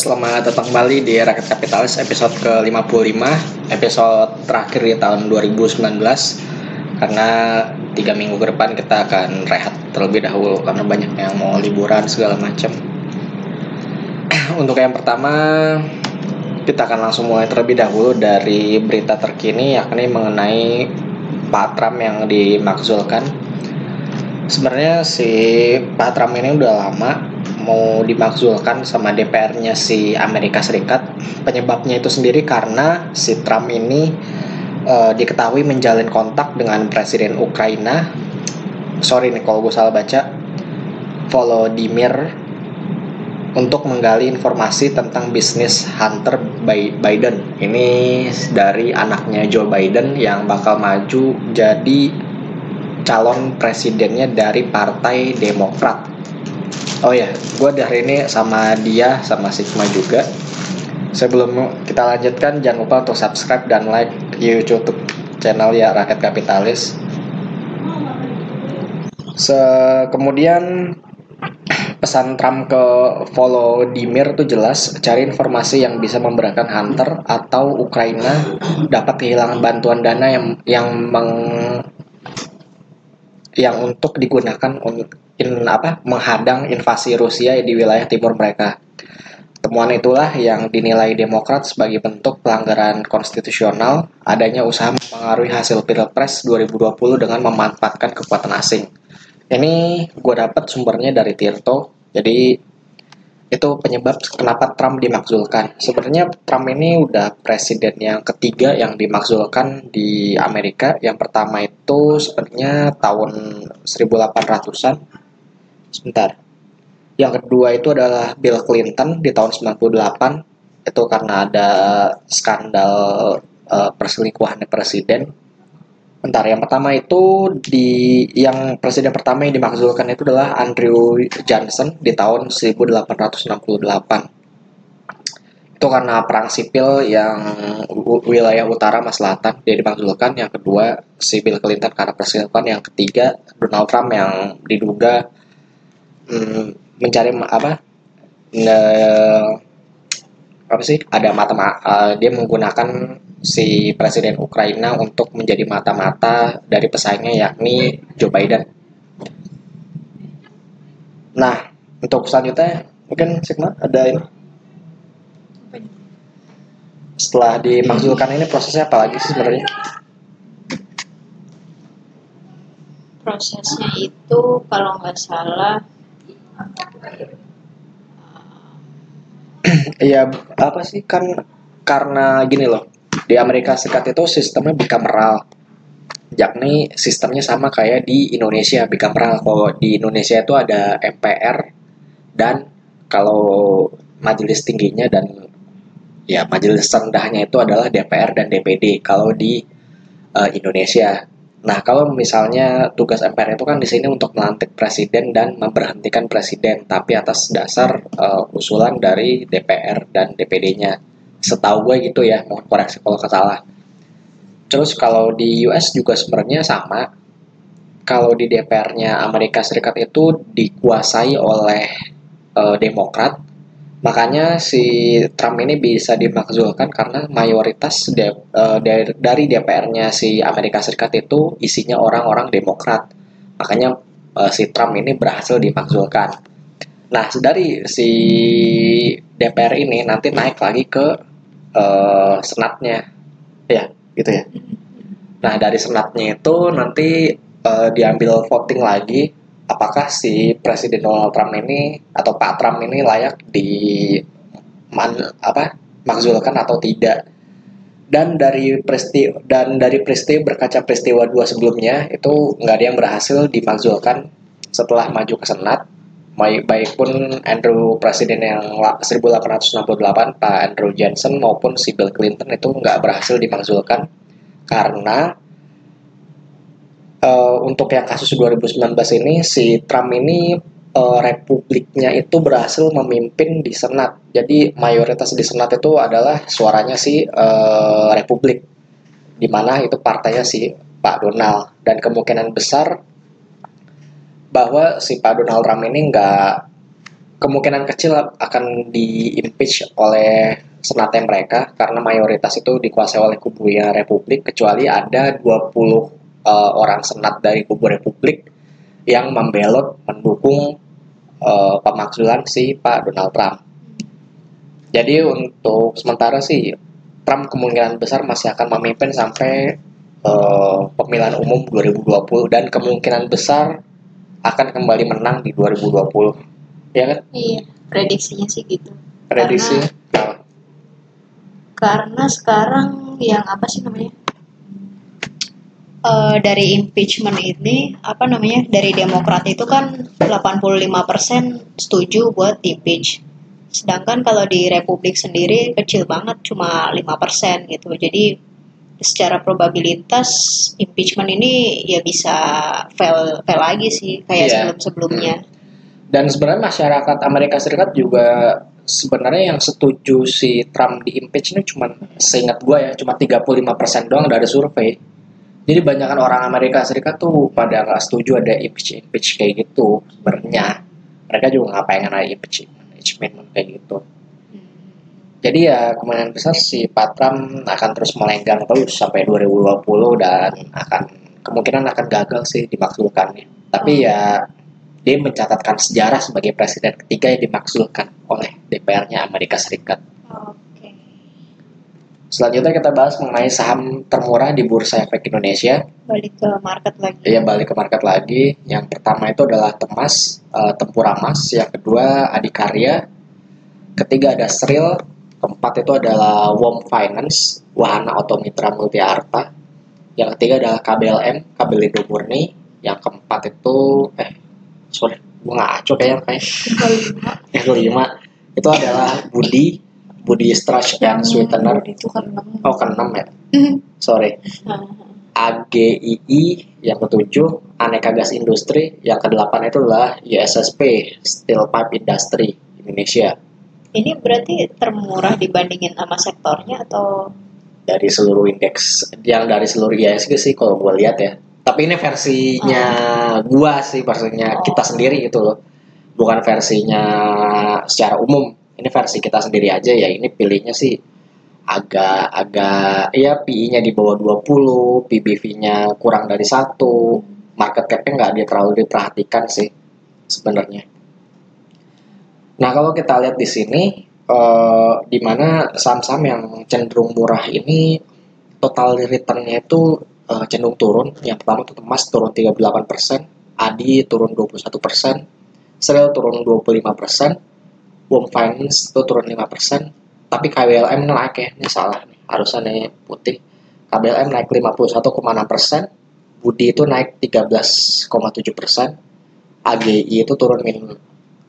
Selamat datang kembali di Rakyat Kapitalis episode ke-55 Episode terakhir di tahun 2019 Karena tiga minggu ke depan kita akan rehat terlebih dahulu Karena banyak yang mau liburan segala macam. Untuk yang pertama Kita akan langsung mulai terlebih dahulu dari berita terkini Yakni mengenai Pak Trump yang dimaksudkan Sebenarnya si Pak Trump ini udah lama mau dimakzulkan sama DPR-nya si Amerika Serikat. Penyebabnya itu sendiri karena si Trump ini uh, diketahui menjalin kontak dengan Presiden Ukraina. Sorry nih kalau gue salah baca. Volodymyr untuk menggali informasi tentang bisnis Hunter Biden. Ini dari anaknya Joe Biden yang bakal maju jadi calon presidennya dari Partai Demokrat. Oh ya, gue dari ini sama dia sama Sigma juga. Sebelum kita lanjutkan, jangan lupa untuk subscribe dan like YouTube channel ya Rakyat Kapitalis. Se kemudian pesan Trump ke Volodymyr tuh jelas cari informasi yang bisa memberatkan Hunter atau Ukraina dapat kehilangan bantuan dana yang yang meng yang untuk digunakan untuk in, apa menghadang invasi Rusia di wilayah timur mereka. Temuan itulah yang dinilai Demokrat sebagai bentuk pelanggaran konstitusional adanya usaha mempengaruhi hasil Pilpres 2020 dengan memanfaatkan kekuatan asing. Ini gue dapat sumbernya dari Tirto. Jadi itu penyebab kenapa Trump dimakzulkan. Sebenarnya Trump ini udah presiden yang ketiga yang dimakzulkan di Amerika. Yang pertama itu sebenarnya tahun 1800-an. Sebentar. Yang kedua itu adalah Bill Clinton di tahun 98. Itu karena ada skandal uh, perselingkuhan presiden Bentar, yang pertama itu di yang presiden pertama yang dimakzulkan itu adalah Andrew Johnson di tahun 1868. Itu karena perang sipil yang wilayah utara mas selatan dia dimakzulkan. Yang kedua si Bill Clinton karena perselingkuhan. Yang ketiga Donald Trump yang diduga hmm, mencari apa? Ne, apa sih? Ada mata uh, dia menggunakan si presiden Ukraina untuk menjadi mata-mata dari pesaingnya yakni Joe Biden. Nah, untuk selanjutnya mungkin Sigma ada ini. Setelah dimakzulkan ini prosesnya apa lagi sih sebenarnya? Prosesnya itu kalau nggak salah Iya, apa sih kan karena gini loh di Amerika Serikat itu sistemnya bicameral yakni sistemnya sama kayak di Indonesia bicameral kalau di Indonesia itu ada MPR dan kalau majelis tingginya dan ya majelis rendahnya itu adalah DPR dan DPD kalau di uh, Indonesia. Nah, kalau misalnya tugas MPR itu kan di sini untuk melantik presiden dan memberhentikan presiden, tapi atas dasar uh, usulan dari DPR dan DPD-nya setahu gue gitu ya mau koreksi kalau salah terus kalau di US juga sebenarnya sama. Kalau di DPR-nya Amerika Serikat itu dikuasai oleh uh, Demokrat makanya si Trump ini bisa dimakzulkan karena mayoritas de, uh, dari DPR-nya si Amerika Serikat itu isinya orang-orang Demokrat. Makanya uh, si Trump ini berhasil dimakzulkan nah dari si DPR ini nanti naik lagi ke uh, senatnya. Ya gitu ya. Nah dari senatnya itu nanti uh, diambil voting lagi apakah si presiden Donald Trump ini atau Pak Trump ini layak di man apa makzulkan atau tidak? Dan dari peristiwa dan dari peristiwa berkaca peristiwa dua sebelumnya itu nggak ada yang berhasil dimakzulkan setelah maju ke senat. Baik pun Andrew presiden yang 1868 Pak Andrew Johnson maupun si Bill Clinton itu nggak berhasil dimakzulkan karena uh, untuk yang kasus 2019 ini si Trump ini uh, republiknya itu berhasil memimpin di Senat. Jadi mayoritas di Senat itu adalah suaranya si uh, Republik di mana itu partainya si Pak Donald. Dan kemungkinan besar bahwa si Pak Donald Trump ini nggak kemungkinan kecil akan di impeach oleh senatnya mereka karena mayoritas itu dikuasai oleh kubu ya Republik kecuali ada 20 uh, orang senat dari kubu Republik yang membelot mendukung uh, pemakzulan si Pak Donald Trump. Jadi untuk sementara sih Trump kemungkinan besar masih akan memimpin sampai uh, pemilihan umum 2020 dan kemungkinan besar akan kembali menang di 2020. Ya kan? Iya, prediksinya sih gitu. Prediksi. Karena, karena sekarang yang apa sih namanya? Uh, dari impeachment ini apa namanya dari Demokrat itu kan 85% setuju buat impeach sedangkan kalau di Republik sendiri kecil banget cuma 5% gitu jadi secara probabilitas impeachment ini ya bisa fail fail lagi sih kayak Iya. sebelum-sebelumnya. Dan sebenarnya masyarakat Amerika Serikat juga sebenarnya yang setuju si Trump di impeach ini cuma seingat gue ya cuma 35% doang dari survei. Jadi banyak orang Amerika Serikat tuh pada nggak setuju ada impeach impeach kayak gitu sebenarnya. Mereka juga nggak pengen ada impeach impeachment kayak gitu. Jadi ya kemungkinan besar si Pak Trump akan terus melenggang terus sampai 2020 dan akan kemungkinan akan gagal sih dimakzulkannya. Tapi Oh. ya dia mencatatkan sejarah sebagai presiden ketiga yang dimakzulkan oleh DPR-nya Amerika Serikat. Oke. Selanjutnya kita bahas mengenai saham termurah di Bursa Efek Indonesia. Balik ke market lagi. Ia balik ke market lagi. Yang pertama itu adalah Temas, eh, Tempura Mas. Yang kedua Adikarya. Ketiga ada Sril. Keempat itu adalah Wom Finance, Wahana Otomitra Multi Arta. Yang ketiga adalah KBLM, Kabelindo Murni. Yang keempat itu, eh, sorry, gue ngaco kayaknya kayak yang kelima itu adalah Budi, Budi Strash and Sweetener. itu kan Oh, keenam ya, sorry. Ah, AGII yang ketujuh, Aneka Gas Industri, yang kedelapan itu adalah ISSP, Steel Pipe Industry Indonesia. Ini berarti termurah dibandingin sama sektornya atau Dari seluruh indeks, yang dari seluruh IISG sih kalau gue lihat ya. Tapi ini versinya gua sih, versinya Oh. kita sendiri gitu loh. Bukan versinya secara umum. Ini versi kita sendiri aja ya. Ini pilihnya sih agak-agak ya PI-nya di bawah 20, PBV-nya kurang dari satu, market cap-nya nggak dia terlalu diperhatikan sih sebenarnya. Nah kalau kita lihat di sini, eh, di mana saham-saham yang cenderung murah ini total return-nya itu eh, cenderung turun. Yang pertama itu emas turun 38%, ADI turun 21%, Sril turun 25%, Wom Finance itu turun 5%, tapi KBLM naik ya, ini salah nih, harusnya nih putih. KBLM naik 51,6%, Budi itu naik 13,7%, AGI itu turun min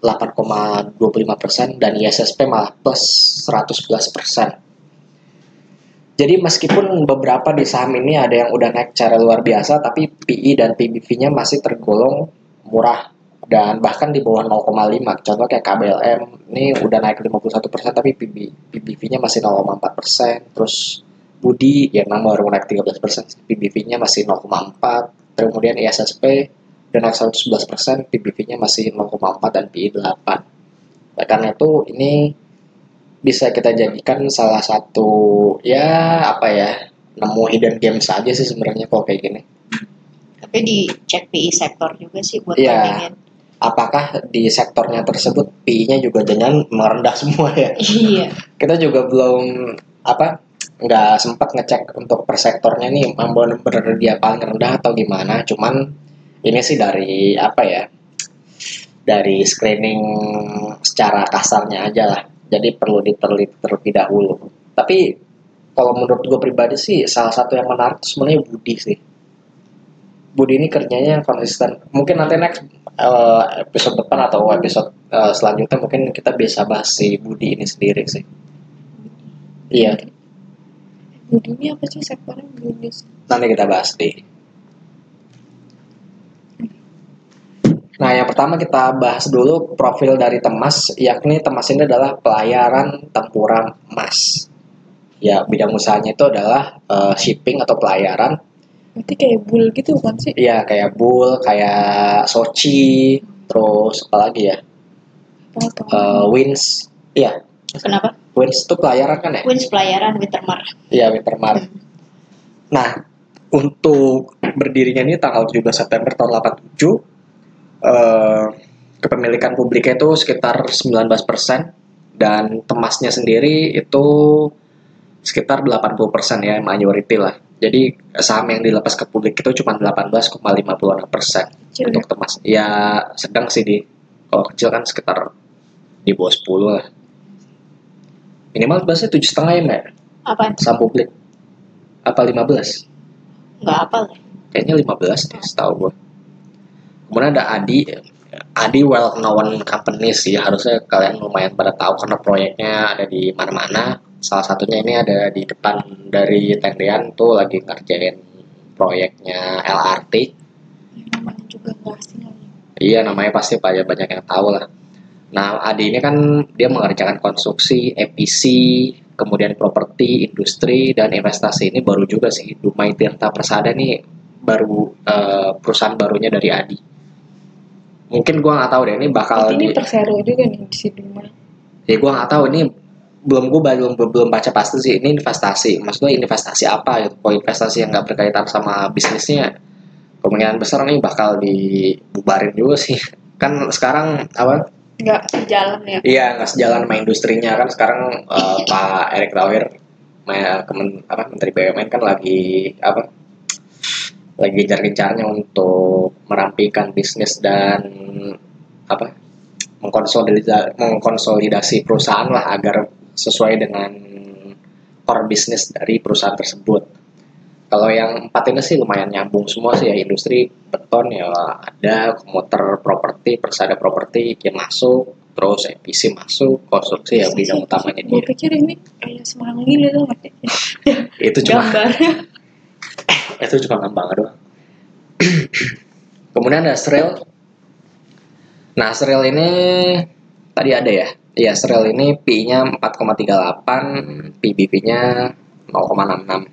8,25% dan ISSP malah plus 111%. Jadi meskipun beberapa di saham ini ada yang udah naik cara luar biasa, tapi PI dan PBV-nya masih tergolong murah dan bahkan di bawah 0,5. Contoh kayak KBLM ini udah naik 51% tapi PB, PBV-nya masih 0,4%. Terus Budi ya memang baru naik 13%, PBV-nya masih 0,4. Kemudian ISSP udah naik 111%, PBV-nya masih 0,4 dan PI 8. Oleh karena itu ini bisa kita jadikan salah satu ya apa ya nemu hidden game saja sih sebenarnya kalau kayak gini. tapi dicek PI sektor juga sih buat bandingin. Apakah di sektornya tersebut PI-nya juga jangan merendah semua ya? Iya. Kita juga belum apa nggak sempat ngecek untuk per sektornya nih benar-benar dia paling rendah atau gimana. Cuman ini sih dari apa ya? Dari screening secara kasarnya aja lah. Jadi perlu diteliti terlebih dahulu. Tapi kalau menurut gue pribadi sih salah satu yang menarik sebenarnya Budi sih. Budi ini kerjanya konsisten. Mungkin nanti next eh, episode depan atau episode eh, selanjutnya mungkin kita bisa bahas si Budi ini sendiri sih. Iya, Budi ini apa sih sektornya Budi? nanti kita bahas deh. Nah, yang pertama kita bahas dulu profil dari Temas, yakni Temas ini adalah pelayaran tempura emas. Ya, bidang usahanya itu adalah eh, shipping atau pelayaran Berarti kayak bull gitu bukan sih? Iya kayak Bull, kayak Sochi, terus apa lagi ya? atau Eh, Wins, iya, Kenapa? Wins itu pelayaran kan ya? Wins pelayaran Wintermar. Iya, Wintermar. Nah, untuk berdirinya ini tanggal 17 September tahun 87, eh, kepemilikan publiknya itu sekitar 19% dan temasnya sendiri itu sekitar 80% ya, majority lah. Jadi saham yang dilepas ke publik itu cuma 18,56% kecil ya? untuk temas. Ya sedang sih di kalau kecil kan sekitar di bawah 10 lah. Minimal biasanya tujuh setengah ya, Mbak? Apa? Saham publik. Apa 15? Nggak apa kayaknya 15 deh setahu gue kemudian ada Adi Adi well known company sih harusnya kalian lumayan pada tahu karena proyeknya ada di mana-mana salah satunya ini ada di depan dari tendean tuh lagi ngerjain proyeknya LRT namanya juga nggak asing lagi iya namanya pasti banyak banyak yang tahu lah. Nah Adi ini kan dia mengerjakan konstruksi EPC kemudian properti industri dan investasi. Ini baru juga sih Dumai Tirta Persada nih baru eh, perusahaan barunya dari Adi. Mungkin gua nggak tahu deh ini bakal ini di, Persero juga nih di sini mah ya gua nggak tahu ini belum gua belum belum baca pasti sih ini investasi maksudnya investasi apa gitu kalau investasi yang nggak berkaitan sama bisnisnya kemungkinan besar nih bakal dibubarin juga sih kan sekarang apa nggak sejalan ya Iya, nggak sejalan sama industrinya kan sekarang eh, Pak Erick Thohir, me- kemen- apa, Menteri BUMN kan lagi apa? Lagi gencar-gencarnya untuk merampikan bisnis dan apa? Mengkonsolidasi, mengkonsolidasi perusahaan lah agar sesuai dengan core bisnis dari perusahaan tersebut. Kalau yang empat ini sih lumayan nyambung semua sih ya industri beton ya ada komuter properti persada properti yang masuk terus EPC masuk konstruksi ya bidang utamanya gue dia. pikir ini kayak semanggi gitu ngerti itu cuma gambarnya itu cuma ngambang doang. Kemudian ada Srel nah Srel ini tadi ada ya Iya, Srel ini PI-nya 4,38, PBV-nya 0,66.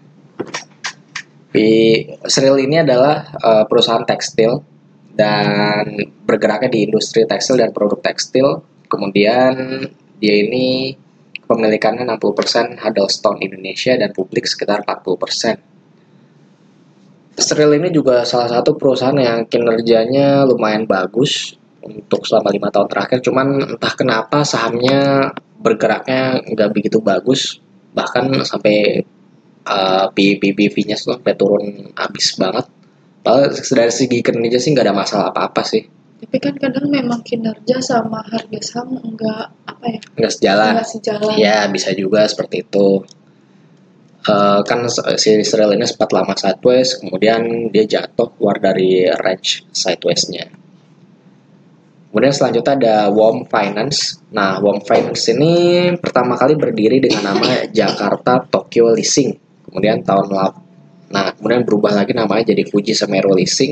Pi- Sril ini adalah eh, perusahaan tekstil dan bergeraknya di industri tekstil dan produk tekstil. Kemudian dia ini pemilikannya 60% Huddlestone Indonesia dan publik sekitar 40%. Sril ini juga salah satu perusahaan yang kinerjanya lumayan bagus untuk selama lima tahun terakhir. Cuman entah kenapa sahamnya bergeraknya nggak begitu bagus, bahkan sampai uh, PBV-nya sampai turun habis banget. Padahal dari segi kinerja sih nggak ada masalah apa-apa sih, tapi kan kadang memang kinerja sama harga saham enggak apa ya nggak sejalan. enggak sejalan Ya bisa juga seperti itu. Eh, kan si Israel ini sempat lama sideways, kemudian dia jatuh keluar dari range sideways-nya. Kemudian selanjutnya ada WOM Finance. Nah, WOM Finance ini pertama kali berdiri dengan nama Jakarta Tokyo Leasing. Kemudian tahun lap- Nah, kemudian berubah lagi namanya jadi Fuji Semeru Leasing.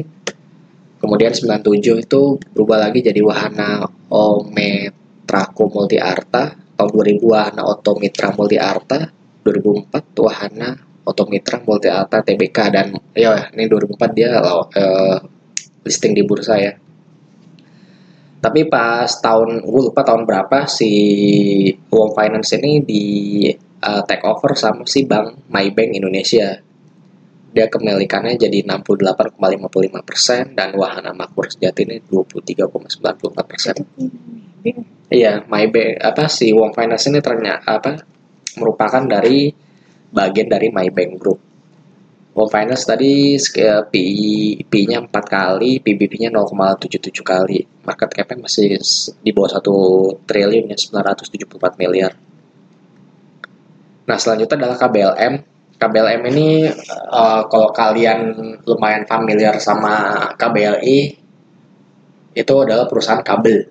Kemudian 97 itu berubah lagi jadi Wahana Ometrako Multi Arta. Tahun 2000 Wahana Otomitra Multi Arta. 2004 Wahana Otomitra Multi Arta TBK dan ya ini 2004 dia eh, listing di bursa ya. Tapi pas tahun gue lupa tahun berapa si Wong Finance ini di eh, take over sama si Bank Maybank Indonesia. Dia kepemilikannya jadi 68,55% dan Wahana Makmur Sejati ini 23,94%. Iya, Maybank apa si Wong Finance ini ternyata apa merupakan dari bagian dari Maybank Group. Wong Finance tadi eh, PI PI-nya 4 kali, PBB-nya 0,77 kali. Market cap-nya masih di bawah 1 triliun ya, 974 miliar. Nah, selanjutnya adalah KBLM. KBLM ini eh, kalau kalian lumayan familiar sama KBLI itu adalah perusahaan kabel.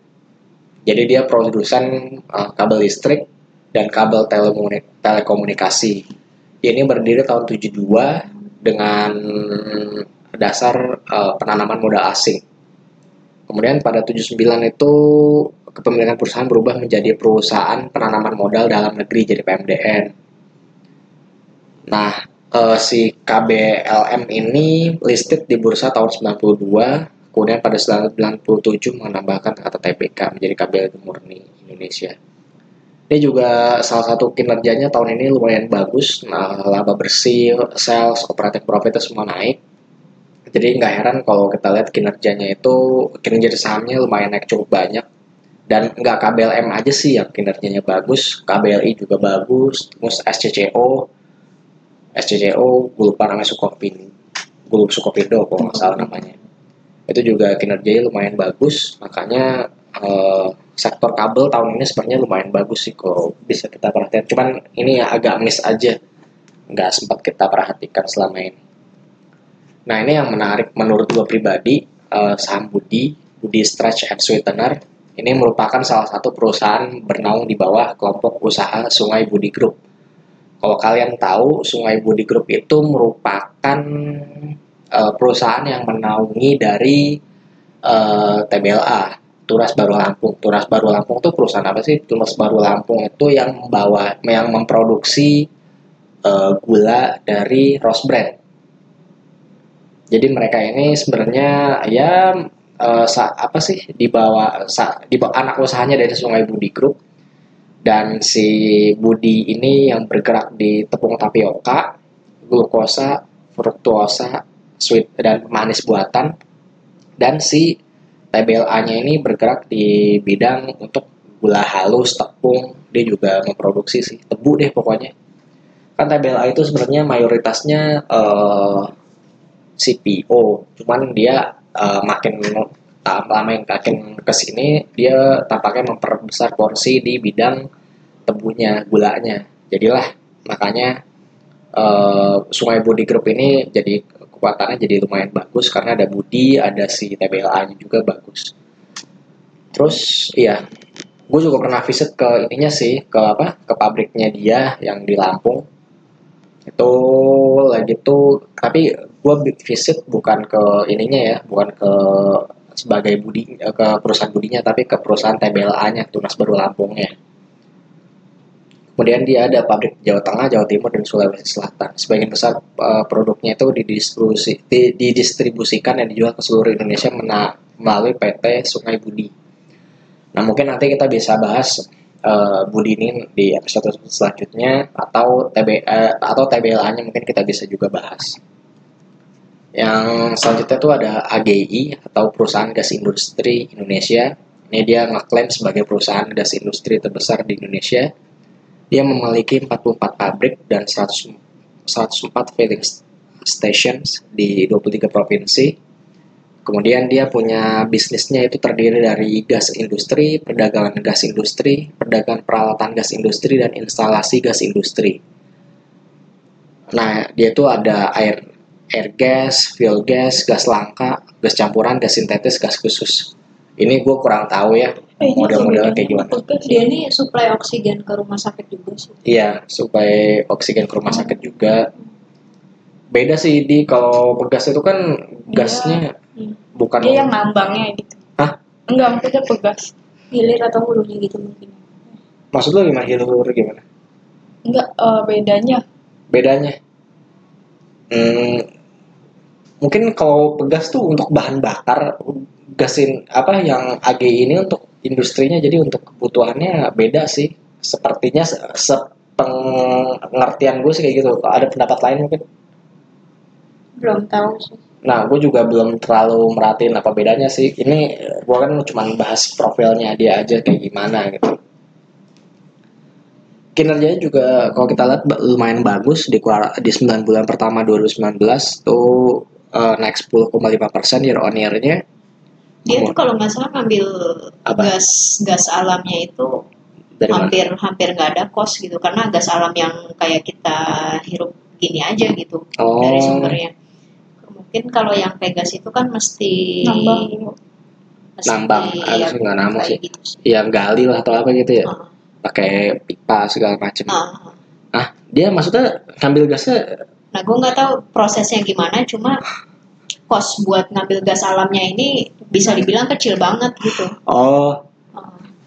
Jadi dia produsen eh, kabel listrik dan kabel telekomunikasi. Ini berdiri tahun 72 dengan dasar eh, penanaman modal asing. Kemudian pada 79 itu kepemilikan perusahaan berubah menjadi perusahaan penanaman modal dalam negeri jadi PMDN. Nah, eh, si KBLM ini listed di bursa tahun 92, Kemudian pada 97 menambahkan kata TBK menjadi kabel murni Indonesia. Ini juga salah satu kinerjanya tahun ini lumayan bagus. Nah, laba bersih, sales, operating profit itu semua naik. Jadi nggak heran kalau kita lihat kinerjanya itu kinerja sahamnya lumayan naik cukup banyak. Dan nggak KBLM aja sih yang kinerjanya bagus, KBLI juga bagus, terus SCCO, SCCO, gue lupa namanya Sukopin, gue lupa Sukopindo kalau nggak salah namanya itu juga kinerjanya lumayan bagus makanya eh, sektor kabel tahun ini sebenarnya lumayan bagus sih kalau bisa kita perhatikan. Cuman ini ya agak miss aja. Nggak sempat kita perhatikan selama ini. Nah ini yang menarik menurut gue pribadi eh, saham Budi Budi Stretch and Sweetener. Ini merupakan salah satu perusahaan bernaung di bawah kelompok usaha Sungai Budi Group. Kalau kalian tahu Sungai Budi Group itu merupakan uh, perusahaan yang menaungi dari uh, TBLA Turas Baru Lampung. Turas Baru Lampung itu perusahaan apa sih? Turas Baru Lampung itu yang membawa yang memproduksi uh, gula dari Rose Brand. Jadi mereka ini sebenarnya ya uh, sa, apa sih dibawa sa, dibawa anak usahanya dari Sungai Budi Group dan si Budi ini yang bergerak di tepung tapioka, glukosa, fruktosa, sweet dan manis buatan dan si TBLA-nya ini bergerak di bidang untuk gula halus, tepung, dia juga memproduksi sih tebu deh pokoknya. Kan TBLA itu sebenarnya mayoritasnya uh, eh, CPO, cuman dia uh, makin lama yang makin ke sini dia tampaknya memperbesar porsi di bidang tebunya, gulanya. Jadilah makanya uh, Sungai Budi Group ini jadi kekuatannya jadi lumayan bagus karena ada Budi, ada si TBLA-nya juga bagus. Terus iya, gue juga pernah visit ke ininya sih, ke apa? Ke pabriknya dia yang di Lampung. Itu lagi tuh, tapi gue visit bukan ke ininya ya, bukan ke sebagai budi ke perusahaan budinya tapi ke perusahaan TBLA-nya Tunas Baru Lampungnya Kemudian dia ada pabrik Jawa Tengah, Jawa Timur, dan Sulawesi Selatan. Sebagian besar uh, produknya itu didistribusi, didistribusikan dan dijual ke seluruh Indonesia melalui PT Sungai Budi. Nah mungkin nanti kita bisa bahas uh, Budi ini di episode selanjutnya atau TB uh, atau TBLA-nya mungkin kita bisa juga bahas. Yang selanjutnya itu ada AGI atau Perusahaan Gas Industri Indonesia. Ini dia ngeklaim sebagai perusahaan gas industri terbesar di Indonesia dia memiliki 44 pabrik dan 100, 104 filling stations di 23 provinsi. Kemudian dia punya bisnisnya itu terdiri dari gas industri, perdagangan gas industri, perdagangan peralatan gas industri, dan instalasi gas industri. Nah, dia itu ada air air gas, fuel gas, gas langka, gas campuran, gas sintetis, gas khusus. Ini gue kurang tahu ya Eh, model-model kayak gimana? Dia ini suplai oksigen ke rumah sakit juga sih. Iya, suplai oksigen ke rumah sakit juga. Beda sih di kalau pegas itu kan gasnya Hmm. bukan Dia yang nambangnya gitu. Hah? Enggak, maksudnya pegas. Hilir atau hulunya gitu mungkin. maksud lo gimana hilur gimana? Enggak, eh, bedanya. Bedanya? Hmm, mungkin kalau pegas tuh untuk bahan bakar gasin apa yang AG ini untuk industrinya jadi untuk kebutuhannya beda sih. Sepertinya sepengertian gue sih kayak gitu. Ada pendapat lain mungkin? Belum tahu sih. nah gue juga belum terlalu merhatiin apa bedanya sih. Ini gue kan cuma bahas profilnya dia aja kayak gimana gitu. Kinerjanya juga kalau kita lihat lumayan bagus di di 9 bulan pertama 2019 tuh uh, naik 10,5 persen year on year-nya Dia Oh. tuh kalau nggak salah ngambil Apa? gas gas alamnya itu dari mana? hampir hampir nggak ada kos gitu karena gas alam yang kayak kita hirup gini aja gitu Oh. dari sumbernya. Mungkin kalau yang Pegas itu kan mesti Nambang. mesti Nambang, harus yang nggak nambang sih. gitu sih. yang gali lah atau apa gitu ya Ah, pakai pipa segala macem ah. ah dia maksudnya ngambil gasnya Nah, gue nggak tahu prosesnya gimana, cuma kos buat ngambil gas alamnya ini bisa dibilang kecil banget gitu. oh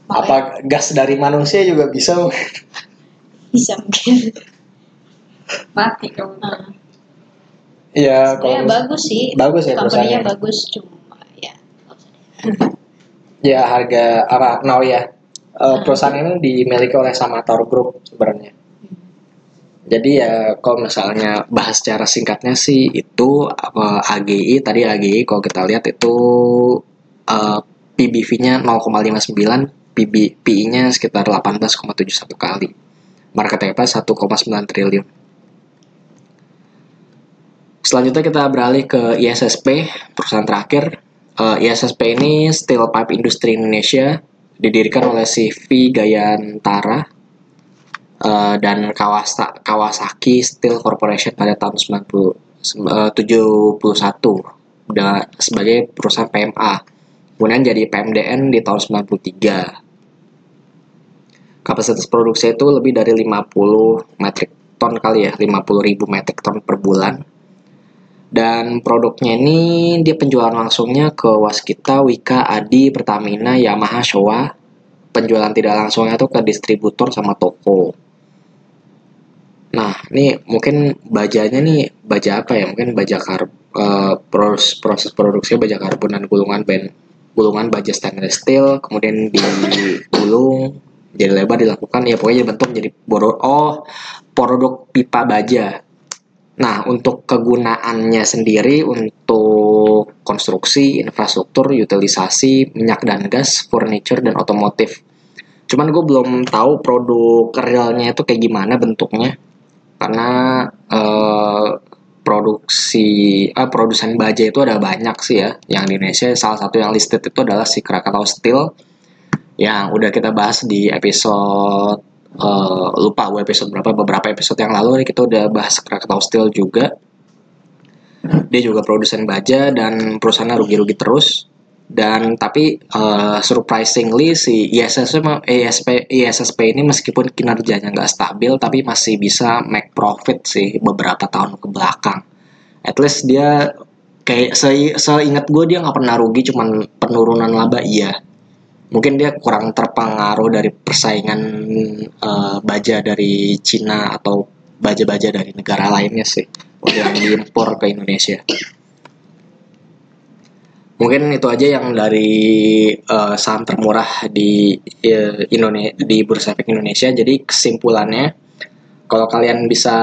makanya apa gas dari manusia juga bisa bisa mungkin. Mati dong. Iya, Sebenarnya kalau bagus sih, bagus ya perusahaannya. bagus, cuma ya ya harga apa now ya Eh, perusahaan ini dimiliki oleh Samator Group sebenarnya jadi ya kalau misalnya bahas secara singkatnya sih itu apa AGI tadi AGI kalau kita lihat itu eh, PBV-nya 0,59 PB, PI-nya sekitar 18,71 kali. Market cap 1,9 triliun. Selanjutnya kita beralih ke ISSP perusahaan terakhir. Eh, ISSP ini Steel Pipe Industry Indonesia didirikan oleh CV Gayantara eh, dan Kawasa- Kawasaki Steel Corporation pada tahun 90 sem- eh, 71 da- sebagai perusahaan PMA. Kemudian jadi PMDN di tahun 93. Kapasitas produksi itu lebih dari 50 metric ton kali ya, 50 ribu metric ton per bulan. Dan produknya ini dia penjualan langsungnya ke Waskita, Wika, Adi, Pertamina, Yamaha, Showa. Penjualan tidak langsungnya tuh ke distributor sama toko. Nah, ini mungkin bajanya nih baja apa ya? Mungkin baja kar eh, proses proses produksinya baja karbon dan gulungan ben gulungan baja stainless steel, kemudian digulung jadi lebar dilakukan ya pokoknya bentuk jadi boro oh produk pipa baja. Nah, untuk kegunaannya sendiri untuk konstruksi, infrastruktur, utilisasi, minyak dan gas, furniture, dan otomotif. Cuman gue belum tahu produk realnya itu kayak gimana bentuknya. Karena eh, produksi, ah, produsen baja itu ada banyak sih ya. Yang di Indonesia salah satu yang listed itu adalah si Krakatau Steel. Yang udah kita bahas di episode eh, lupa gue episode berapa beberapa episode yang lalu kita udah bahas Krakatau Steel juga dia juga produsen baja dan perusahaannya rugi-rugi terus dan tapi eh, surprisingly si ISSP ma- ISP ISSP ini meskipun kinerjanya nggak stabil tapi masih bisa make profit sih beberapa tahun ke belakang. At least dia kayak se seingat gue dia nggak pernah rugi cuman penurunan laba iya. Mungkin dia kurang terpengaruh dari persaingan eh, baja dari Cina atau baja-baja dari negara lainnya sih. Yang diimpor ke Indonesia. Mungkin itu aja yang dari eh, saham termurah di Indonesia di Bursa Efek Indonesia. Jadi kesimpulannya kalau kalian bisa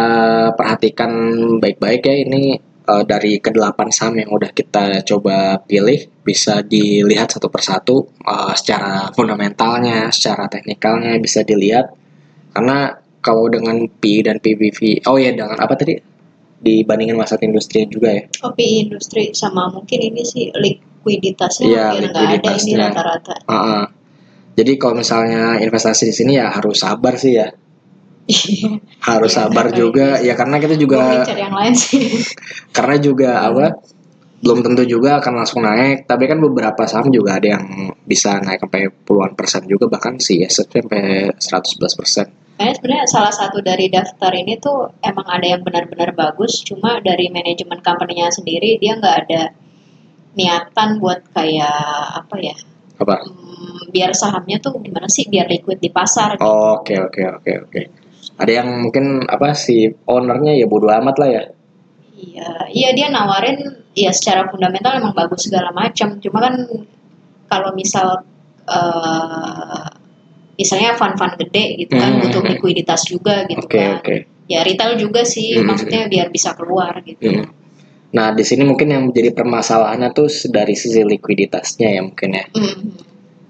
perhatikan baik-baik ya ini eh, dari kedelapan saham yang udah kita coba pilih bisa dilihat satu persatu eh, secara fundamentalnya, secara teknikalnya bisa dilihat karena kalau dengan P dan PBV oh ya dengan apa tadi dibandingin masa industri juga ya Kopi industri sama mungkin ini sih likuiditasnya Iya, hampir nggak ada ini rata-rata. Heeh. jadi kalau misalnya investasi di sini ya harus sabar sih ya harus Iya, sabar kayak juga gitu. ya karena kita juga cari yang lain sih. karena juga apa belum tentu juga akan langsung naik tapi kan beberapa saham juga ada yang bisa naik sampai puluhan persen juga bahkan si ISP sampai 111 persen Kayaknya sebenarnya salah satu dari daftar ini tuh emang ada yang benar-benar bagus, cuma dari manajemen company-nya sendiri dia nggak ada niatan buat kayak apa ya, apa hmm, biar sahamnya tuh gimana sih biar liquid di pasar. gitu. Oke oke oke oke ada yang mungkin apa si ownernya ya bodo amat lah ya Iya, iya dia nawarin ya secara fundamental emang bagus segala macam. Cuma kan kalau misal eh misalnya fund-fund gede gitu kan Hmm. butuh likuiditas juga gitu oke kan. oke Ya retail juga sih Hmm. maksudnya biar bisa keluar gitu. Mm. Nah, di sini mungkin yang menjadi permasalahannya tuh dari sisi likuiditasnya ya mungkin ya. Hmm.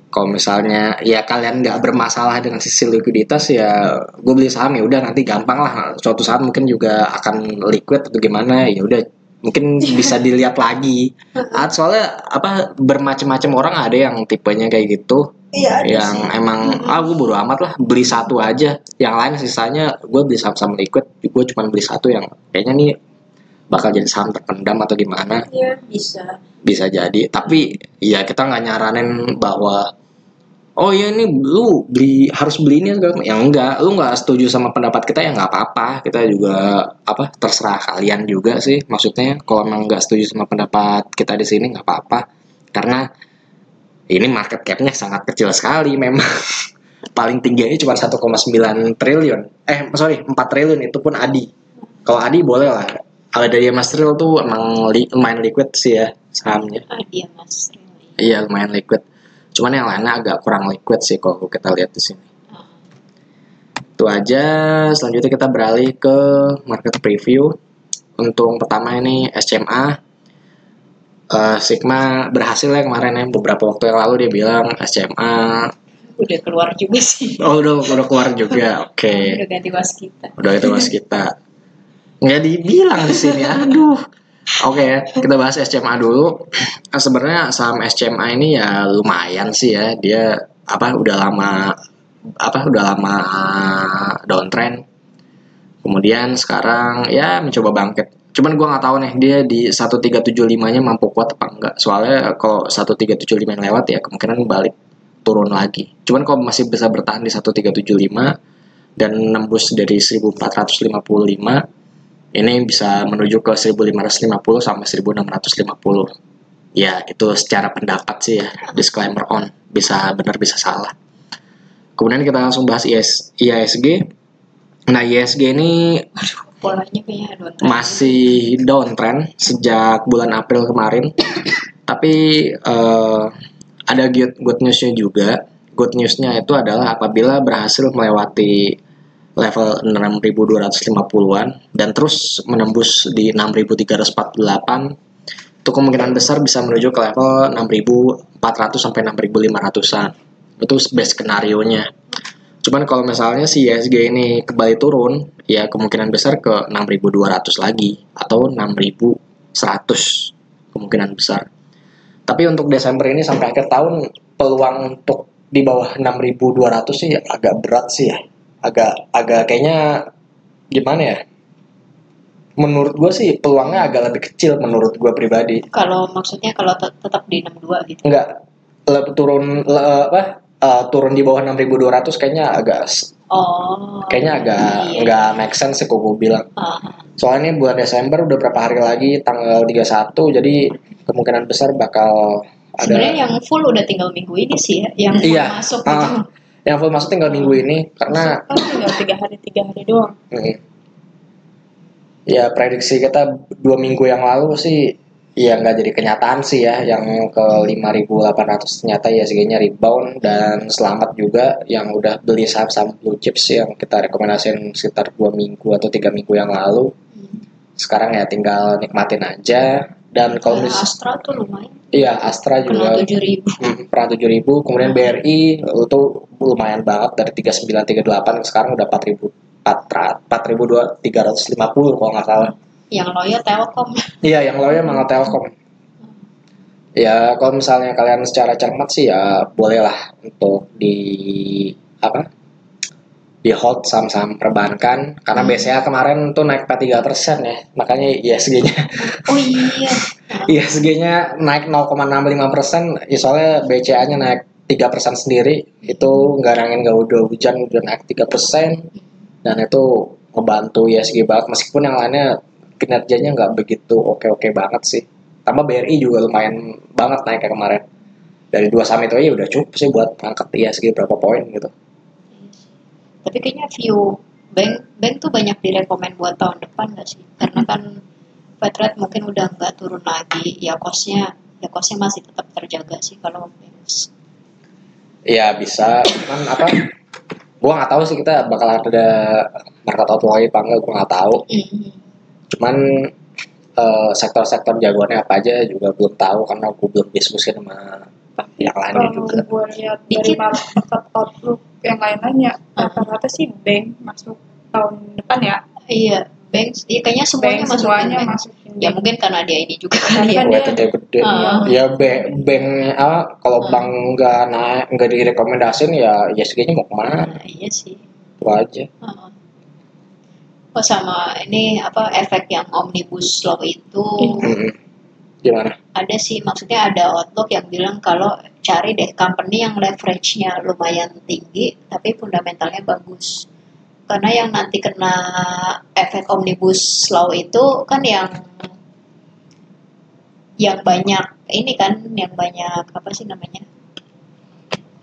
Kalau misalnya ya kalian nggak bermasalah dengan sisi likuiditas ya gue beli saham ya udah nanti gampang lah. Suatu saat mungkin juga akan liquid atau gimana ya udah mungkin bisa dilihat lagi. Ah, soalnya apa bermacam-macam orang ada yang tipenya kayak gitu. Iya yang emang ah gue bodo amat lah beli satu aja. Yang lain sisanya gue beli saham-saham liquid gue cuma beli satu yang kayaknya nih bakal jadi saham terpendam atau gimana. Iya bisa. bisa jadi. Tapi ya kita nggak nyaranin bahwa oh ya ini lu beli harus beli ini segala yang enggak lu nggak setuju sama pendapat kita ya nggak apa-apa. Kita juga apa terserah kalian juga sih. Maksudnya kalau emang nggak setuju sama pendapat kita di sini nggak apa-apa. Karena ini market capnya sangat kecil sekali memang. Paling tingginya cuma 1,9 triliun. Eh sorry 4 triliun itu pun Adi. Kalau Adi boleh lah. Ada dari Mas Tril tuh emang li, main liquid sih ya sahamnya. Ah dia mas. iya lumayan liquid cuman yang lainnya agak kurang liquid sih kalau kita lihat di sini. Itu aja. Selanjutnya kita beralih ke market preview. Untuk yang pertama ini SCMA Eh, Sigma berhasil ya kemarin ya. Beberapa waktu yang lalu dia bilang SCMA udah keluar juga sih. Oh udah udah keluar juga. Oke. Udah ganti waskita. Udah itu mas kita nggak dibilang di sini. Aduh oke kita bahas SCMA dulu. Nah, sebenarnya saham SCMA ini ya lumayan sih ya. Dia apa udah lama apa udah lama downtrend. Kemudian sekarang ya mencoba bangkit. Cuman gua nggak tahu nih dia di 1375 nya mampu kuat apa enggak. Soalnya kalau 1375 yang lewat ya kemungkinan balik turun lagi. Cuman kalau masih bisa bertahan di 1375 dan nembus dari 1455 ini bisa menuju ke 1550 sampai 1650 ya itu secara pendapat sih ya. Disclaimer on. Bisa benar bisa salah. Kemudian kita langsung bahas IS, IASG nah IASG ini polanya masih downtrend sejak bulan April kemarin. Tapi eh, ada good, good newsnya juga. Good newsnya itu adalah apabila berhasil melewati level 6250-an dan terus menembus di 6348 itu kemungkinan besar bisa menuju ke level 6400 sampai 6500-an itu best skenario nya cuman kalau misalnya si ISG ini kembali turun ya kemungkinan besar ke 6200 lagi atau 6100 kemungkinan besar. Tapi untuk Desember ini sampai akhir tahun peluang untuk di bawah 6200 sih agak berat sih ya agak agak kayaknya gimana ya? Menurut gue sih peluangnya agak lebih kecil menurut gue pribadi. Kalau maksudnya kalau tet- tetap di 62 gitu? Enggak le- turun le- apa eh, turun di bawah 6200 kayaknya agak oh. kayaknya agak iya. nggak make sense sih gue bilang. Ah, soalnya ini bulan Desember udah berapa hari lagi? Tanggal 31 jadi kemungkinan besar bakal ada sebenarnya yang full udah tinggal minggu ini sih ya yang Iya. masuk Ah. gitu yang full masuk tinggal minggu ini karena kan tinggal tiga hari tiga hari doang. Mm. Ya prediksi kita dua minggu yang lalu sih ya nggak jadi kenyataan sih ya yang ke 5.800 ternyata ISG-nya rebound dan selamat juga yang udah beli saham-saham blue chips yang kita rekomendasiin sekitar dua minggu atau tiga minggu yang lalu. Sekarang ya tinggal nikmatin aja dan kalau Ya, Astra tuh lumayan. Iya Astra juga kena tujuh ribu. Hmm, pernah 7000 kemudian BRI itu lumayan banget dari 3938 sekarang udah 4000 4350 kalau nggak salah. Yang loyo Telkom. Iya yang lainnya malah Telkom. Ya kalau misalnya kalian secara cermat sih ya bolehlah untuk di apa di hold saham-saham perbankan karena Hmm. BCA kemarin tuh naik 43% ya makanya ISG-nya oh iya. ISG-nya naik 0,65 ya soalnya BCA-nya naik 3 sendiri itu nggak angin nggak udah hujan udah naik 3 dan itu ngebantu ISG banget. Meskipun yang lainnya kinerjanya nggak begitu oke-oke banget sih. Tambah BRI juga lumayan banget naiknya kemarin. Dari dua saham itu aja udah cukup sih buat angkat ISG berapa poin gitu tapi kayaknya view bank bank tuh banyak direkomend buat tahun depan gak sih karena kan Fed rate mungkin udah nggak turun lagi ya costnya ya costnya masih tetap terjaga sih kalau bank Iya bisa, cuman apa? Gua nggak tahu sih kita bakal ada market outflow lagi apa enggak, gua nggak tahu. Mhm. Cuman eh, sektor-sektor jagoannya apa aja juga belum tahu karena gue belum diskusi sama yang lainnya kalau juga. gue lihat dari Dikit. market outlook yang lain-lainnya Ah. rata-rata sih bank masuk tahun depan ya iya bank ya kayaknya semuanya bank masuk semuanya bank. masukin ya mungkin karena dia ini juga Karena kali ya kan dia- gede. Ah. Ya bank, bank apa? Kalau Ah. bank nggak naik, nggak direkomendasiin ya ISG-nya mau ke mana? Nah, iya sih Itu aja. Heeh. Oh sama ini apa efek yang omnibus law itu Mm-mm. Gimana? ada sih maksudnya ada outlook yang bilang kalau cari deh company yang leverage-nya lumayan tinggi tapi fundamentalnya bagus. Karena yang nanti kena efek omnibus law itu kan yang yang banyak ini kan yang banyak apa sih namanya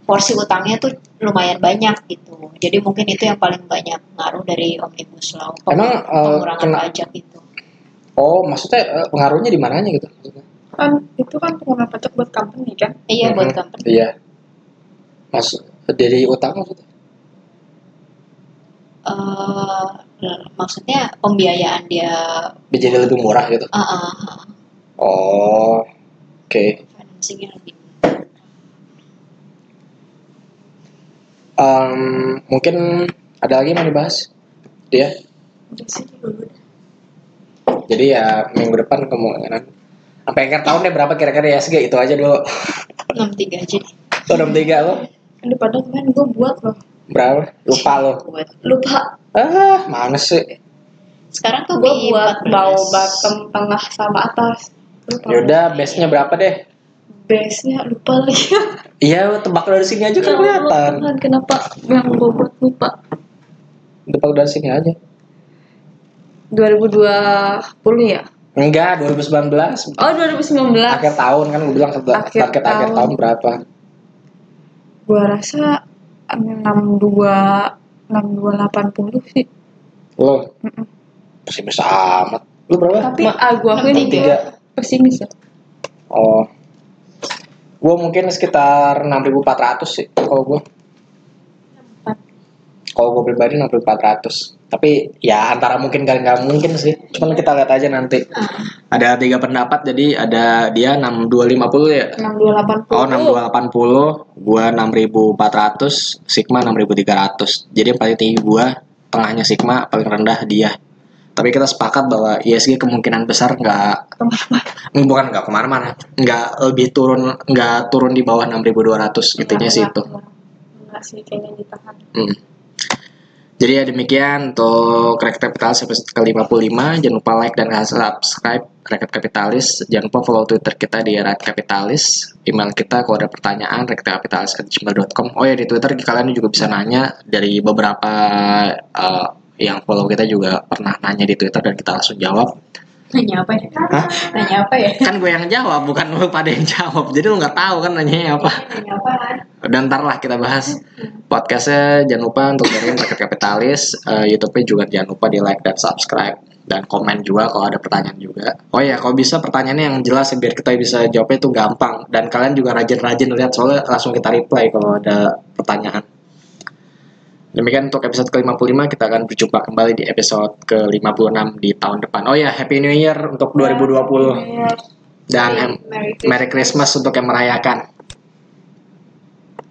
porsi utangnya tuh lumayan banyak gitu. Jadi mungkin itu yang paling banyak ngaruh dari omnibus law Emang, eh, pengurangan kena- pajak itu Oh, maksudnya eh, pengaruhnya di mananya gitu? kan itu kan pengenalan pajak buat company kan Iya buat Mhm. company. Iya. Mas dari utang maksudnya? Eh, maksudnya pembiayaan dia jadi lebih murah gitu. ah, ah, ah, Oh, oke. financingnya lebih Em, mungkin ada lagi yang mau dibahas? Dia. udah sih dulu Jadi ya minggu depan kemungkinan sampai akhir tahun deh berapa kira-kira ya SG itu aja dulu. 63 aja deh. Lo enam tiga lo di padang kemarin gue buat loh berapa? Lupa lo. Lupa Ah, mana sih? Sekarang tuh gue buat 14. bau bottom tengah sama atas lupa Yaudah, base-nya berapa deh? base nya lupa lagi Iya, tebak dari sini aja kan kelihatan. Kenapa yang gue buat lupa Tebak dari sini aja. 2020 ya Enggak, 2019. oh 2019 Akhir tahun kan gue bilang target Akhir target akhir tahun. tahun berapa? gue rasa 62 6280 sih Lo Mm-mm. pesimis amat. Lu berapa? tapi Ma- ah gue akuin 63. gue pesimis ya Oh. Gue mungkin sekitar 6.400 sih kalau gue. Kalau gue pribadi 6.400. Tapi ya antara mungkin dan nggak mungkin sih. Cuman kita lihat aja nanti. Ah, Ada tiga pendapat jadi ada dia 6250 ya. 6280 Oh 6280, gua 6400, Sigma 6300. Jadi yang paling tinggi gua, tengahnya Sigma, paling rendah dia. Tapi kita sepakat bahwa ISG kemungkinan besar nggak bukan nggak ke mana-mana, nggak lebih turun nggak turun di bawah 6200 intinya sih itu. enggak sih kayaknya ditahan Hmm. Jadi ya demikian untuk Rakyat Kapitalis episode ke-55. Jangan lupa like dan subscribe Rakyat Kapitalis. Jangan lupa follow Twitter kita di Rakyat Kapitalis. Email kita kalau ada pertanyaan rakyatkapitalis@gmail.com. Oh ya di Twitter kalian juga bisa nanya dari beberapa eh, yang follow kita juga pernah nanya di Twitter dan kita langsung jawab. Nanya apa ya? Hah? Nanya apa ya? Kan gue yang jawab, bukan lu pada yang jawab. Jadi lu nggak tahu kan nanyanya apa. Nanya apa? Dan ntar lah kita bahas podcastnya jangan lupa untuk dengerin Rakyat Kapitalis Eh, YouTube-nya juga jangan lupa di like dan subscribe dan komen juga kalau ada pertanyaan juga oh ya kalau bisa pertanyaannya yang jelas biar kita bisa jawabnya itu gampang dan kalian juga rajin-rajin lihat soalnya langsung kita reply kalau ada pertanyaan demikian untuk episode ke-55 kita akan berjumpa kembali di episode ke-56 di tahun depan. Oh ya Happy New Year untuk 2020 dan em- Merry Merry Christmas untuk yang merayakan